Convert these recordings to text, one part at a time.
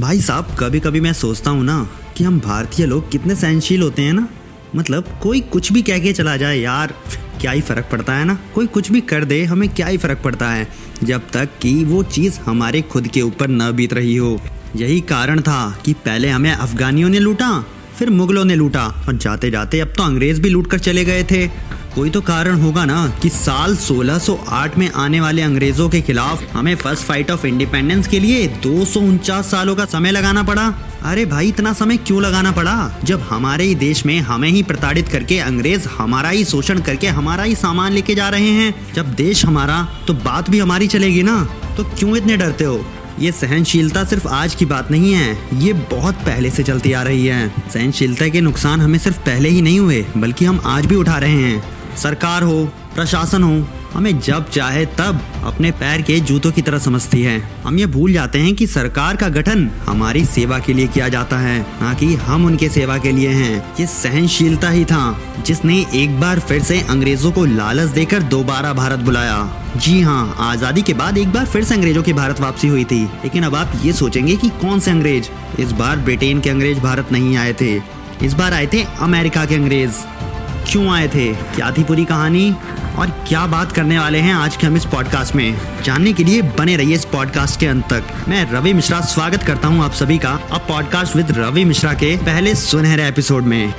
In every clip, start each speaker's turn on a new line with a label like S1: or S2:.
S1: भाई साहब कभी कभी मैं सोचता हूँ ना कि हम भारतीय लोग कितने सहनशील होते हैं ना। मतलब कोई कुछ भी कह के चला जाए यार, क्या ही फ़र्क पड़ता है ना? कोई कुछ भी कर दे, हमें क्या ही फ़र्क पड़ता है, जब तक कि वो चीज़ हमारे खुद के ऊपर न बीत रही हो। यही कारण था कि पहले हमें अफगानियों ने लूटा, फिर मुगलों ने लूटा, और जाते जाते अब तो अंग्रेज़ भी लूट कर चले गए थे। कोई तो कारण होगा ना कि साल 1608 में आने वाले अंग्रेज़ों के खिलाफ हमें फ़र्स्ट फाइट ऑफ़ इंडिपेंडेंस के लिए दो सौ उनचास सालों का समय लगाना पड़ा। अरे भाई, इतना समय क्यों लगाना पड़ा? जब हमारे ही देश में हमें ही प्रताड़ित करके अंग्रेज़ हमारा ही शोषण करके हमारा ही सामान लेके जा रहे हैं। जब देश हमारा तो बात भी हमारी चलेगी ना। तो क्यों इतने डरते हो? ये सहनशीलता सिर्फ़ आज की बात नहीं है, ये बहुत पहले से चलती आ रही है। सहनशीलता के नुकसान हमें सिर्फ़ पहले ही नहीं हुए, बल्कि हम आज भी उठा रहे हैं। सरकार हो, प्रशासन हो, हमें जब चाहे तब अपने पैर के जूतों की तरह समझती है। हम ये भूल जाते हैं कि सरकार का गठन हमारी सेवा के लिए किया जाता है, ना कि हम उनके सेवा के लिए हैं। ये सहनशीलता ही था, जिसने एक बार फिर से अंग्रेज़ों को लालच देकर दोबारा भारत बुलाया। जी हाँ आज़ादी के बाद एक बार फिर से अंग्रेज़ों की भारत वापसी हुई थी। लेकिन अब आप ये सोचेंगे कि कौन से अंग्रेज़? इस बार ब्रिटेन के अंग्रेज़ भारत नहीं आए थे। इस बार आए थे अमेरिका के अंग्रेज़। क्यों आए थे? क्या थी पूरी कहानी? और क्या बात करने वाले हैं आज के हम इस पॉडकास्ट में? जानने के लिए बने रहिए इस पॉडकास्ट के अंत तक। मैं रवि मिश्रा, स्वागत करता हूँ आप सभी का। अब पॉडकास्ट विद रवि मिश्रा के पहले सुनहरे एपिसोड में।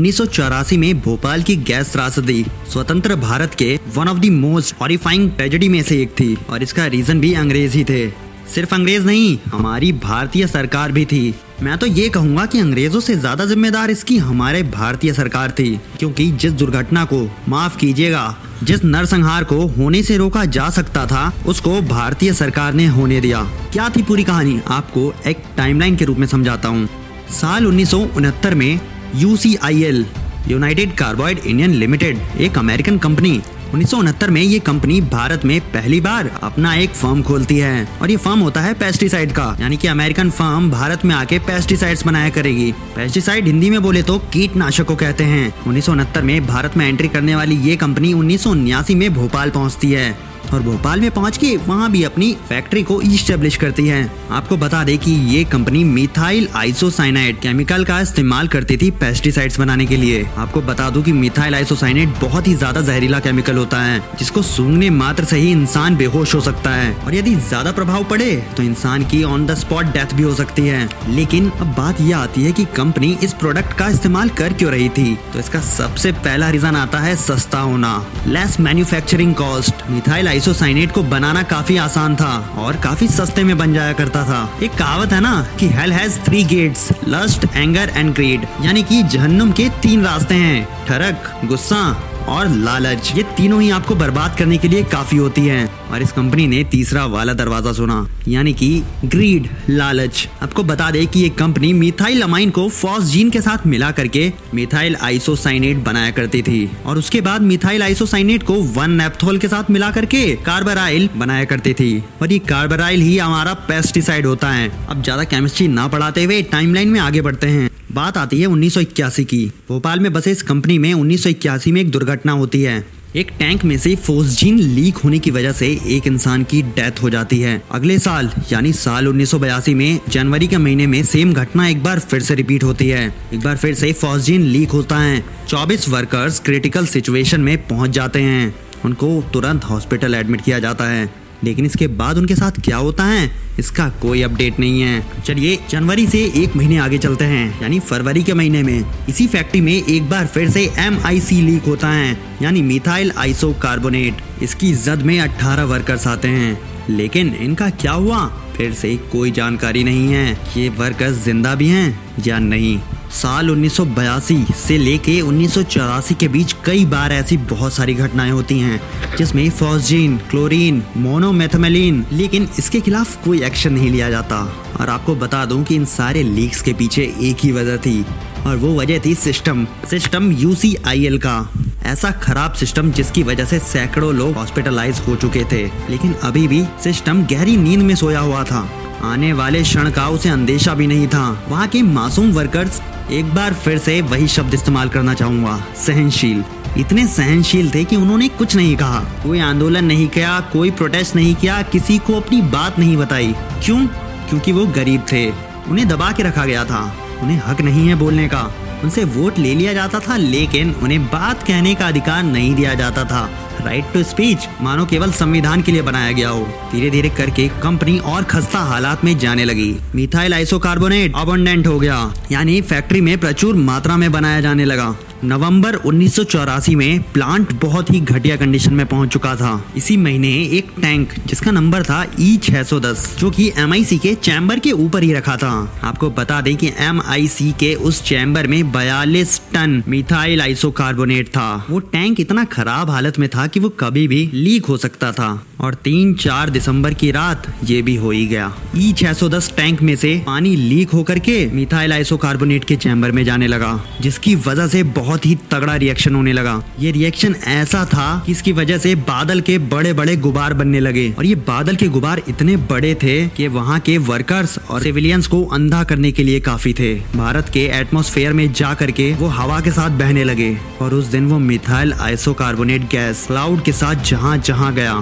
S1: 1984 में भोपाल की गैस त्रासदी स्वतंत्र भारत के one of the most horrifying tragedy में से एक थी और इसका रीजन भी अंग्रेज़ ही थे। सिर्फ़ अंग्रेज़ नहीं, हमारी भारतीय सरकार भी थी। मैं तो ये कहूँगा कि अंग्रेज़ों से ज़्यादा जिम्मेदार इसकी हमारे भारतीय सरकार थी, क्योंकि जिस दुर्घटना को माफ़ कीजिएगा, जिस नरसंहार को होने से रोका जा सकता था, उसको भारतीय सरकार ने होने दिया। क्या थी पूरी कहानी? आपको एक टाइमलाइन के रूप में समझाता हूँ। साल उन्नीस सौ उनहत्तर में UCIL United Carbide Indian Limited एक अमेरिकन कंपनी उन्नीस सौ उनहत्तर में ये कंपनी भारत में पहली बार अपना एक फर्म खोलती है और ये फर्म होता है पेस्टिसाइड का। यानी कि अमेरिकन फर्म भारत में आके पेस्टिसाइड्स बनाया करेगी। पेस्टिसाइड हिंदी में बोले तो कीटनाशक को कहते हैं। उन्नीस सौ उनहत्तर में भारत में एंट्री करने वाली ये कंपनी उन्नीस में भोपाल पहुँचती है। और भोपाल में पहुँच के वहाँ भी अपनी फैक्ट्री को इस्टेब्लिश करती है। आपको बता दें कि ये कंपनी मिथाइल आइसोसाइनाइड केमिकल का इस्तेमाल करती थी पेस्टिसाइड्स बनाने के लिए। आपको बता दूँ कि मिथाइल आइसोसाइनाइड बहुत ही ज़्यादा जहरीला केमिकल होता है, जिसको सूंघने मात्र से ही इंसान बेहोश हो सकता है। और यदि ज़्यादा प्रभाव पड़े तो इंसान की ऑन द स्पॉट डेथ भी हो सकती है। लेकिन अब बात यह आती है कि कंपनी इस प्रोडक्ट का इस्तेमाल कर क्यों रही थी? तो इसका सबसे पहला रीजन आता है सस्ता होना। Less manufacturing cost methyl isocyanate को बनाना काफ़ी आसान था और काफ़ी सस्ते में बन जाया करता था। एक कहावत है ना कि hell has three gates lust anger and greed यानी कि जहन्नुम के तीन रास्ते हैं। ठरक, गुस्सा और लालच। ये तीनों ही आपको बर्बाद करने के लिए काफ़ी होती है। और इस कंपनी ने तीसरा वाला दरवाज़ा सुना, यानी कि ग्रीड लालच। आपको बता दे कि ये कंपनी मिथाइल अमाइन को फॉस्जीन के साथ मिला करके मिथाइल आइसोसाइनेट बनाया करती थी। और उसके बाद मिथाइल आइसोसाइनेट को वन नेप्थोल के साथ मिला करके कार्बराइल बनाया करती थी। और ये कार्बराइल ही हमारा पेस्टिसाइड होता है। अब ज़्यादा केमिस्ट्री ना पढ़ाते हुए टाइमलाइन में आगे बढ़ते हैं। बात आती है उन्नीस सौ इक्यासी की। भोपाल में बसे इस कंपनी में उन्नीस सौ इक्यासी में एक दुर्घटना होती है। एक टैंक में से फोस्जीन लीक होने की वजह से एक इंसान की डेथ हो जाती है। अगले साल, यानी साल उन्नीस सौ बयासी में, जनवरी के महीने में सेम घटना एक बार फिर से रिपीट होती है। एक बार फिर से फोस्जीन लीक होता है। 24 वर्कर्स क्रिटिकल सिचुएशन में पहुँच जाते हैं। उनको तुरंत हॉस्पिटल एडमिट किया जाता है। लेकिन इसके बाद उनके साथ क्या होता है, इसका कोई अपडेट नहीं है। चलिए, जनवरी से एक महीने आगे चलते हैं, यानी फरवरी के महीने में। इसी फैक्ट्री में एक बार फिर से एम लीक होता है, यानी मिथाइल आइसो कार्बोनेट इसकी जद में 18 वर्कर्स आते हैं। लेकिन इनका क्या हुआ? फिर से कोई जानकारी नहीं है ये वर्कर्स ज़िंदा भी हैं या नहीं। साल 1982 से लेके उन्नीस सौ चौरासी के बीच कई बार ऐसी बहुत सारी घटनाएँ होती हैं, जिसमें फॉस्जीन, क्लोरीन, मोनोमेथमेलिन, लेकिन इसके खिलाफ कोई एक्शन नहीं लिया जाता। और आपको बता दूँ कि इन सारे लीक्स के पीछे एक ही वजह थी, और वो वजह थी सिस्टम सिस्टम यूसीआईएल का। ऐसा खराब सिस्टम जिसकी वजह से सैकड़ों लोग हॉस्पिटलाइज हो चुके थे, लेकिन अभी भी सिस्टम गहरी नींद में सोया हुआ था। आने वाले क्षण का उसे अंदेशा भी नहीं था। वहाँ के मासूम वर्कर्स एक बार फिर से वही शब्द इस्तेमाल करना चाहूँगा, सहनशील। इतने सहनशील थे कि उन्होंने कुछ नहीं कहा। कोई आंदोलन नहीं किया, कोई प्रोटेस्ट नहीं किया, किसी को अपनी बात नहीं बताई। क्यों? क्योंकि वो गरीब थे। उन्हें दबा के रखा गया था। उन्हें हक नहीं है बोलने का। उनसे वोट ले लिया जाता था, लेकिन उन्हें बात कहने का अधिकार नहीं दिया जाता था। राइट टू स्पीच मानो केवल संविधान के लिए बनाया गया हो। धीरे धीरे करके कंपनी और खस्ता हालात में जाने लगी। मिथाइल आइसोकार्बोनेट अबंडेंट हो गया, यानी फैक्ट्री में प्रचुर मात्रा में बनाया जाने लगा। नवंबर उन्नीस सौ चौरासी में प्लांट बहुत ही घटिया कंडीशन में पहुँच चुका था। इसी महीने एक टैंक जिसका नंबर था ई e 610 जो कि MIC के चैम्बर के ऊपर ही रखा था। आपको बता दें कि MIC के उस चैम्बर में 42 टन मिथाइल आइसोकार्बोनेट था। वो टैंक इतना खराब हालत में था कि वो कभी भी लीक हो सकता था। और तीन चार दिसंबर की रात ये भी हो ही गया। ई e 610 टैंक में से पानी लीक होकर के मिथाइल आइसोकार्बोनेट के चैम्बर में जाने लगा, जिसकी वजह से बहुत ही तगड़ा रिएक्शन होने लगा। ये रिएक्शन ऐसा था कि इसकी वजह से बादल के बड़े बड़े गुबार बनने लगे। और ये बादल के गुबार इतने बड़े थे कि वहाँ के वर्कर्स और सिविलियंस को अंधा करने के लिए काफ़ी थे। भारत के एटमोस्फेयर में जा करके वो हवा के साथ बहने लगे। और उस दिन वो मिथाइल आइसोकार्बोनेट गैस क्लाउड के साथ जहाँ जहाँ गया।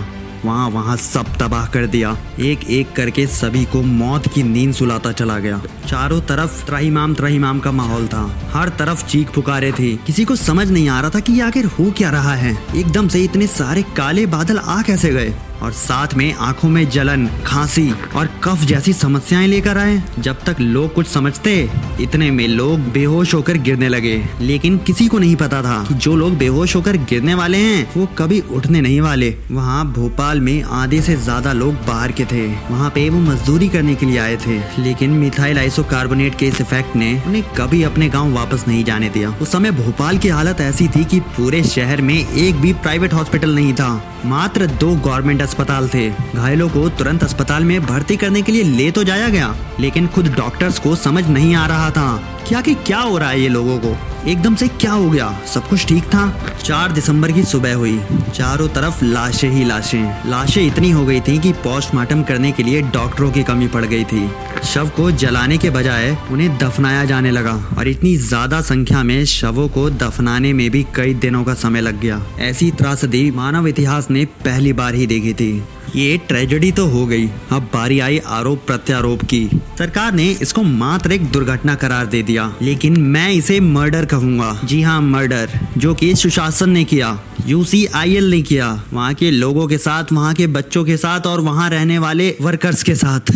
S1: वहाँ वहाँ सब तबाह कर दिया। एक एक करके सभी को मौत की नींद सुलाता चला गया। चारों तरफ़ त्राहीमाम त्राहीमाम का माहौल था। हर तरफ़ चीख पुकारे थे। किसी को समझ नहीं आ रहा था कि आखिर हो क्या रहा है। एकदम से इतने सारे काले बादल आ कैसे गए? और साथ में आँखों में जलन, खांसी और कफ जैसी समस्याएँ लेकर आए। जब तक लोग कुछ समझते, इतने में लोग बेहोश होकर गिरने लगे। लेकिन किसी को नहीं पता था कि जो लोग बेहोश होकर गिरने वाले हैं, वो कभी उठने नहीं वाले। वहाँ भोपाल में आधे से ज़्यादा लोग बाहर के थे। वहाँ पे वो मजदूरी करने के लिए आए थे। लेकिन मिथाइल आइसोकार्बोनेट के इस इफ़ेक्ट ने उन्हें कभी अपने गाँव वापस नहीं जाने दिया। उस समय भोपाल की हालत ऐसी थी की पूरे शहर में एक भी प्राइवेट हॉस्पिटल नहीं था। मात्र दो गवर्नमेंट अस्पताल थे। घायलों को तुरंत अस्पताल में भर्ती करने के लिए ले तो जाया गया, लेकिन खुद डॉक्टर्स को समझ नहीं आ रहा था। क्या कि क्या हो रहा है ये लोगों को? एकदम से क्या हो गया? सब कुछ ठीक था? चार दिसंबर की सुबह हुई। चारों तरफ़ लाशें ही लाशें। लाशें इतनी हो गई थी कि पोस्टमार्टम करने के लिए डॉक्टरों की कमी पड़ गई थी। शव को जलाने के बजाय उन्हें दफनाया जाने लगा और इतनी ज़्यादा संख्या में शवों को दफनाने में भी कई दिनों का समय लग गया। ऐसी त्रासदी मानव इतिहास ने पहली बार ही देखी थी। ये ट्रेजेडी तो हो गई। अब बारी आई आरोप प्रत्यारोप की। सरकार ने इसको मात्र एक दुर्घटना करार दे दिया। लेकिन मैं इसे मर्डर कहूँगा। जी हाँ मर्डर, जो कि सुशासन ने किया। यूसीआईएल ने किया। वहाँ के लोगों के साथ, वहाँ के बच्चों के साथ और वहाँ रहने वाले वर्कर्स के साथ।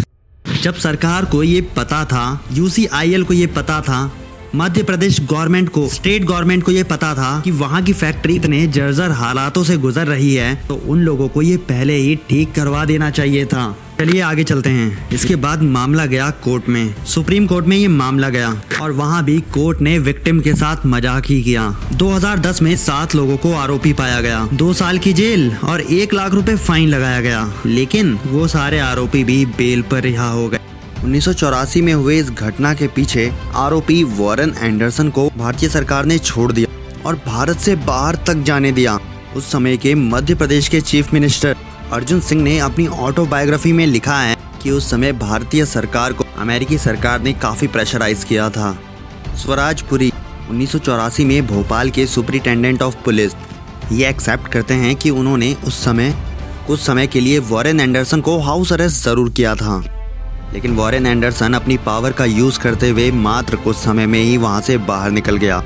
S1: जब सरकार को ये पता था यूसीआईएल को ये पता था मध्य प्रदेश गवर्नमेंट को, स्टेट गवर्नमेंट को ये पता था कि वहाँ की फैक्ट्री इतने जर्जर हालातों से गुजर रही है तो उन लोगों को ये पहले ही ठीक करवा देना चाहिए था। चलिए आगे चलते हैं। इसके बाद मामला गया कोर्ट में। सुप्रीम कोर्ट में ये मामला गया और वहाँ भी कोर्ट ने विक्टिम के साथ मज़ाक ही किया। 2010 में सात लोगों को आरोपी पाया गया। दो साल की जेल और एक लाख रुपए फाइन लगाया गया। लेकिन वो सारे आरोपी भी बेल पर रिहा हो गए। उन्नीस सौ चौरासी में हुए इस घटना के पीछे आरोपी वॉरेन एंडरसन को भारतीय सरकार ने छोड़ दिया और भारत से बाहर तक जाने दिया। उस समय के मध्य प्रदेश के चीफ मिनिस्टर अर्जुन सिंह ने अपनी ऑटोबायोग्राफी में लिखा है कि उस समय भारतीय सरकार को अमेरिकी सरकार ने काफ़ी प्रेशराइज किया था। स्वराजपुरी, उन्नीस सौ चौरासी में भोपाल के सुपरिटेंडेंट ऑफ़ पुलिस। ये एक्सेप्ट करते हैं कि उन्होंने उस समय, कुछ समय के लिए वॉरेन एंडरसन को हाउस अरेस्ट ज़रूर किया था। लेकिन वॉरेन एंडरसन अपनी पावर का यूज़ करते हुए मात्र कुछ समय में ही वहाँ से बाहर निकल गया।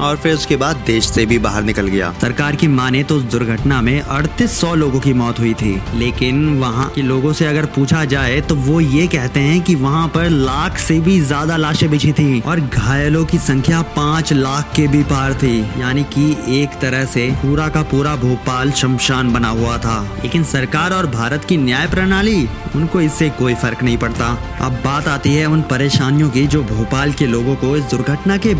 S1: और फिर उसके बाद देश से भी बाहर निकल गया। सरकार की माने तो उस दुर्घटना में अड़तीस सौ लोगों की मौत हुई थी। लेकिन वहाँ के लोगों से अगर पूछा जाए तो वो ये कहते हैं कि वहाँ पर लाख से भी ज़्यादा लाशें बिछी थी और घायलों की संख्या पाँच लाख के भी पार थी। यानी कि एक तरह से पूरा का पूरा भोपाल शमशान बना हुआ था। लेकिन सरकार और भारत की न्याय प्रणाली, उनको इससे कोई फ़र्क नहीं पड़ता। अब बात आती है उन परेशानियों की जो भोपाल के लोगों को इस दुर्घटना के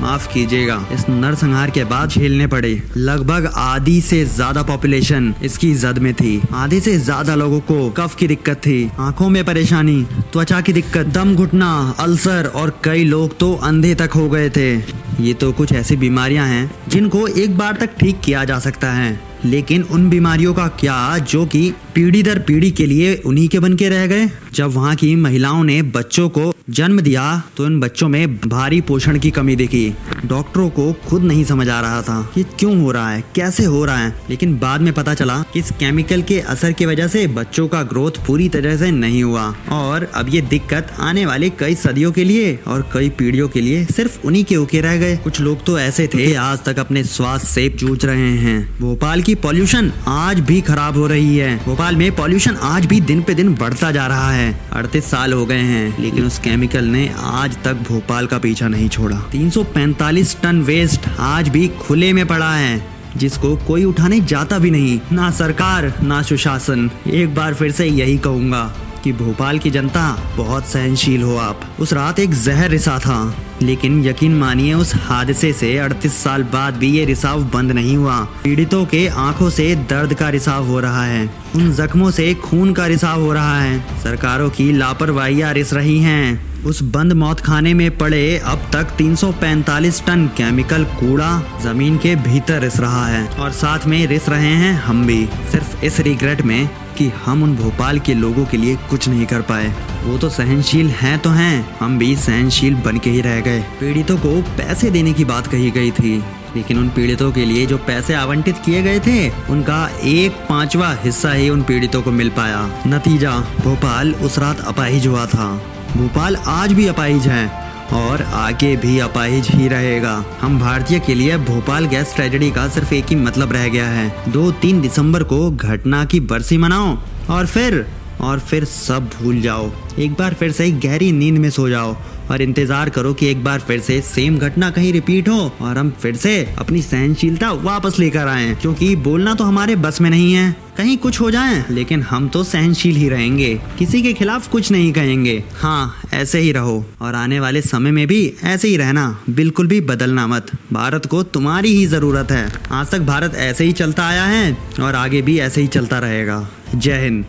S1: माफ़ कीजिएगा, इस नरसंहार के बाद झेलने पड़े। लगभग आधी से ज़्यादा पॉपुलेशन इसकी जद में थी। आधे से ज़्यादा लोगों को कफ की दिक्कत थी। आँखों में परेशानी, त्वचा की दिक्कत, दम घुटना, अल्सर और कई लोग तो अंधे तक हो गए थे। ये तो कुछ ऐसी बीमारियाँ हैं जिनको एक बार तक ठीक किया जा सकता है। लेकिन उन बीमारियों का क्या जो कि पीढ़ी दर पीढ़ी के लिए उन्हीं के बन के रह गए? जब वहाँ की महिलाओं ने बच्चों को जन्म दिया तो इन बच्चों में भारी पोषण की कमी देखी। डॉक्टरों को खुद नहीं समझ आ रहा था कि क्यों हो रहा है, कैसे हो रहा है। लेकिन बाद में पता चला कि इस केमिकल के असर की वजह से बच्चों का ग्रोथ पूरी तरह से नहीं हुआ। और अब ये दिक्कत आने वाले कई सदियों के लिए और कई पीढ़ियों के लिए सिर्फ़ उन्हीं के उके रह गए कुछ लोग तो ऐसे थे आज तक अपने स्वास्थ्य से जूझ रहे हैं। भोपाल की पॉल्यूशन आज भी खराब हो रही है। भोपाल में पॉल्यूशन आज भी दिन पे दिन बढ़ता जा रहा है। अड़तीस साल हो गए हैं लेकिन उस केमिकल ने आज तक भोपाल का पीछा नहीं छोड़ा। 345 टन वेस्ट आज भी खुले में पड़ा है जिसको कोई उठाने जाता भी नहीं। ना सरकार ना सुशासन। एक बार फिर से यही कहूँगा। कि भोपाल की जनता बहुत सहनशील हो आप। उस रात एक जहर रिसा था, लेकिन यकीन मानिए उस हादसे से 38 साल बाद भी ये रिसाव बंद नहीं हुआ। पीड़ितों के आँखों से दर्द का रिसाव हो रहा है, उन जख्मों से खून का रिसाव हो रहा है। सरकारों की लापरवाहियाँ रिस रही हैं। उस बंद मौत खाने में पड़े अब तक 345 टन केमिकल कूड़ा ज़मीन के भीतर रिस रहा है, और साथ में रिस रहे हैं हम भी। सिर्फ़ इस रिग्रेट में कि हम उन भोपाल के लोगों के लिए कुछ नहीं कर पाए। वो तो सहनशील हैं तो हैं, हम भी सहनशील बन के ही रह गए। पीड़ितों को पैसे देने की बात कही गई थी, लेकिन उन पीड़ितों के लिए जो पैसे आवंटित किए गए थे, उनका एक पांचवा हिस्सा ही उन पीड़ितों को मिल पाया। नतीजा, भोपाल उस रात अपाहिज हुआ था। भोपाल आज भी अपाहिज है। और आगे भी अपाहिज ही रहेगा। हम भारतीय के लिए भोपाल गैस ट्रेजेडी का सिर्फ़ एक ही मतलब रह गया है। दो तीन दिसंबर को घटना की बरसी मनाओ और फिर और फिर सब भूल जाओ। एक बार फिर से गहरी नींद में सो जाओ। और इंतज़ार करो कि एक बार फिर से सेम घटना कहीं रिपीट हो और हम फिर से अपनी सहनशीलता वापस लेकर आए, क्योंकि बोलना तो हमारे बस में नहीं है। कहीं कुछ हो जाए, लेकिन हम तो सहनशील ही रहेंगे। किसी के खिलाफ कुछ नहीं कहेंगे। हाँ ऐसे ही रहो। और आने वाले समय में भी ऐसे ही रहना। बिल्कुल भी बदलना मत। भारत को तुम्हारी ही ज़रूरत है। आज तक भारत ऐसे ही चलता आया है और आगे भी ऐसे ही चलता रहेगा। जय हिंद।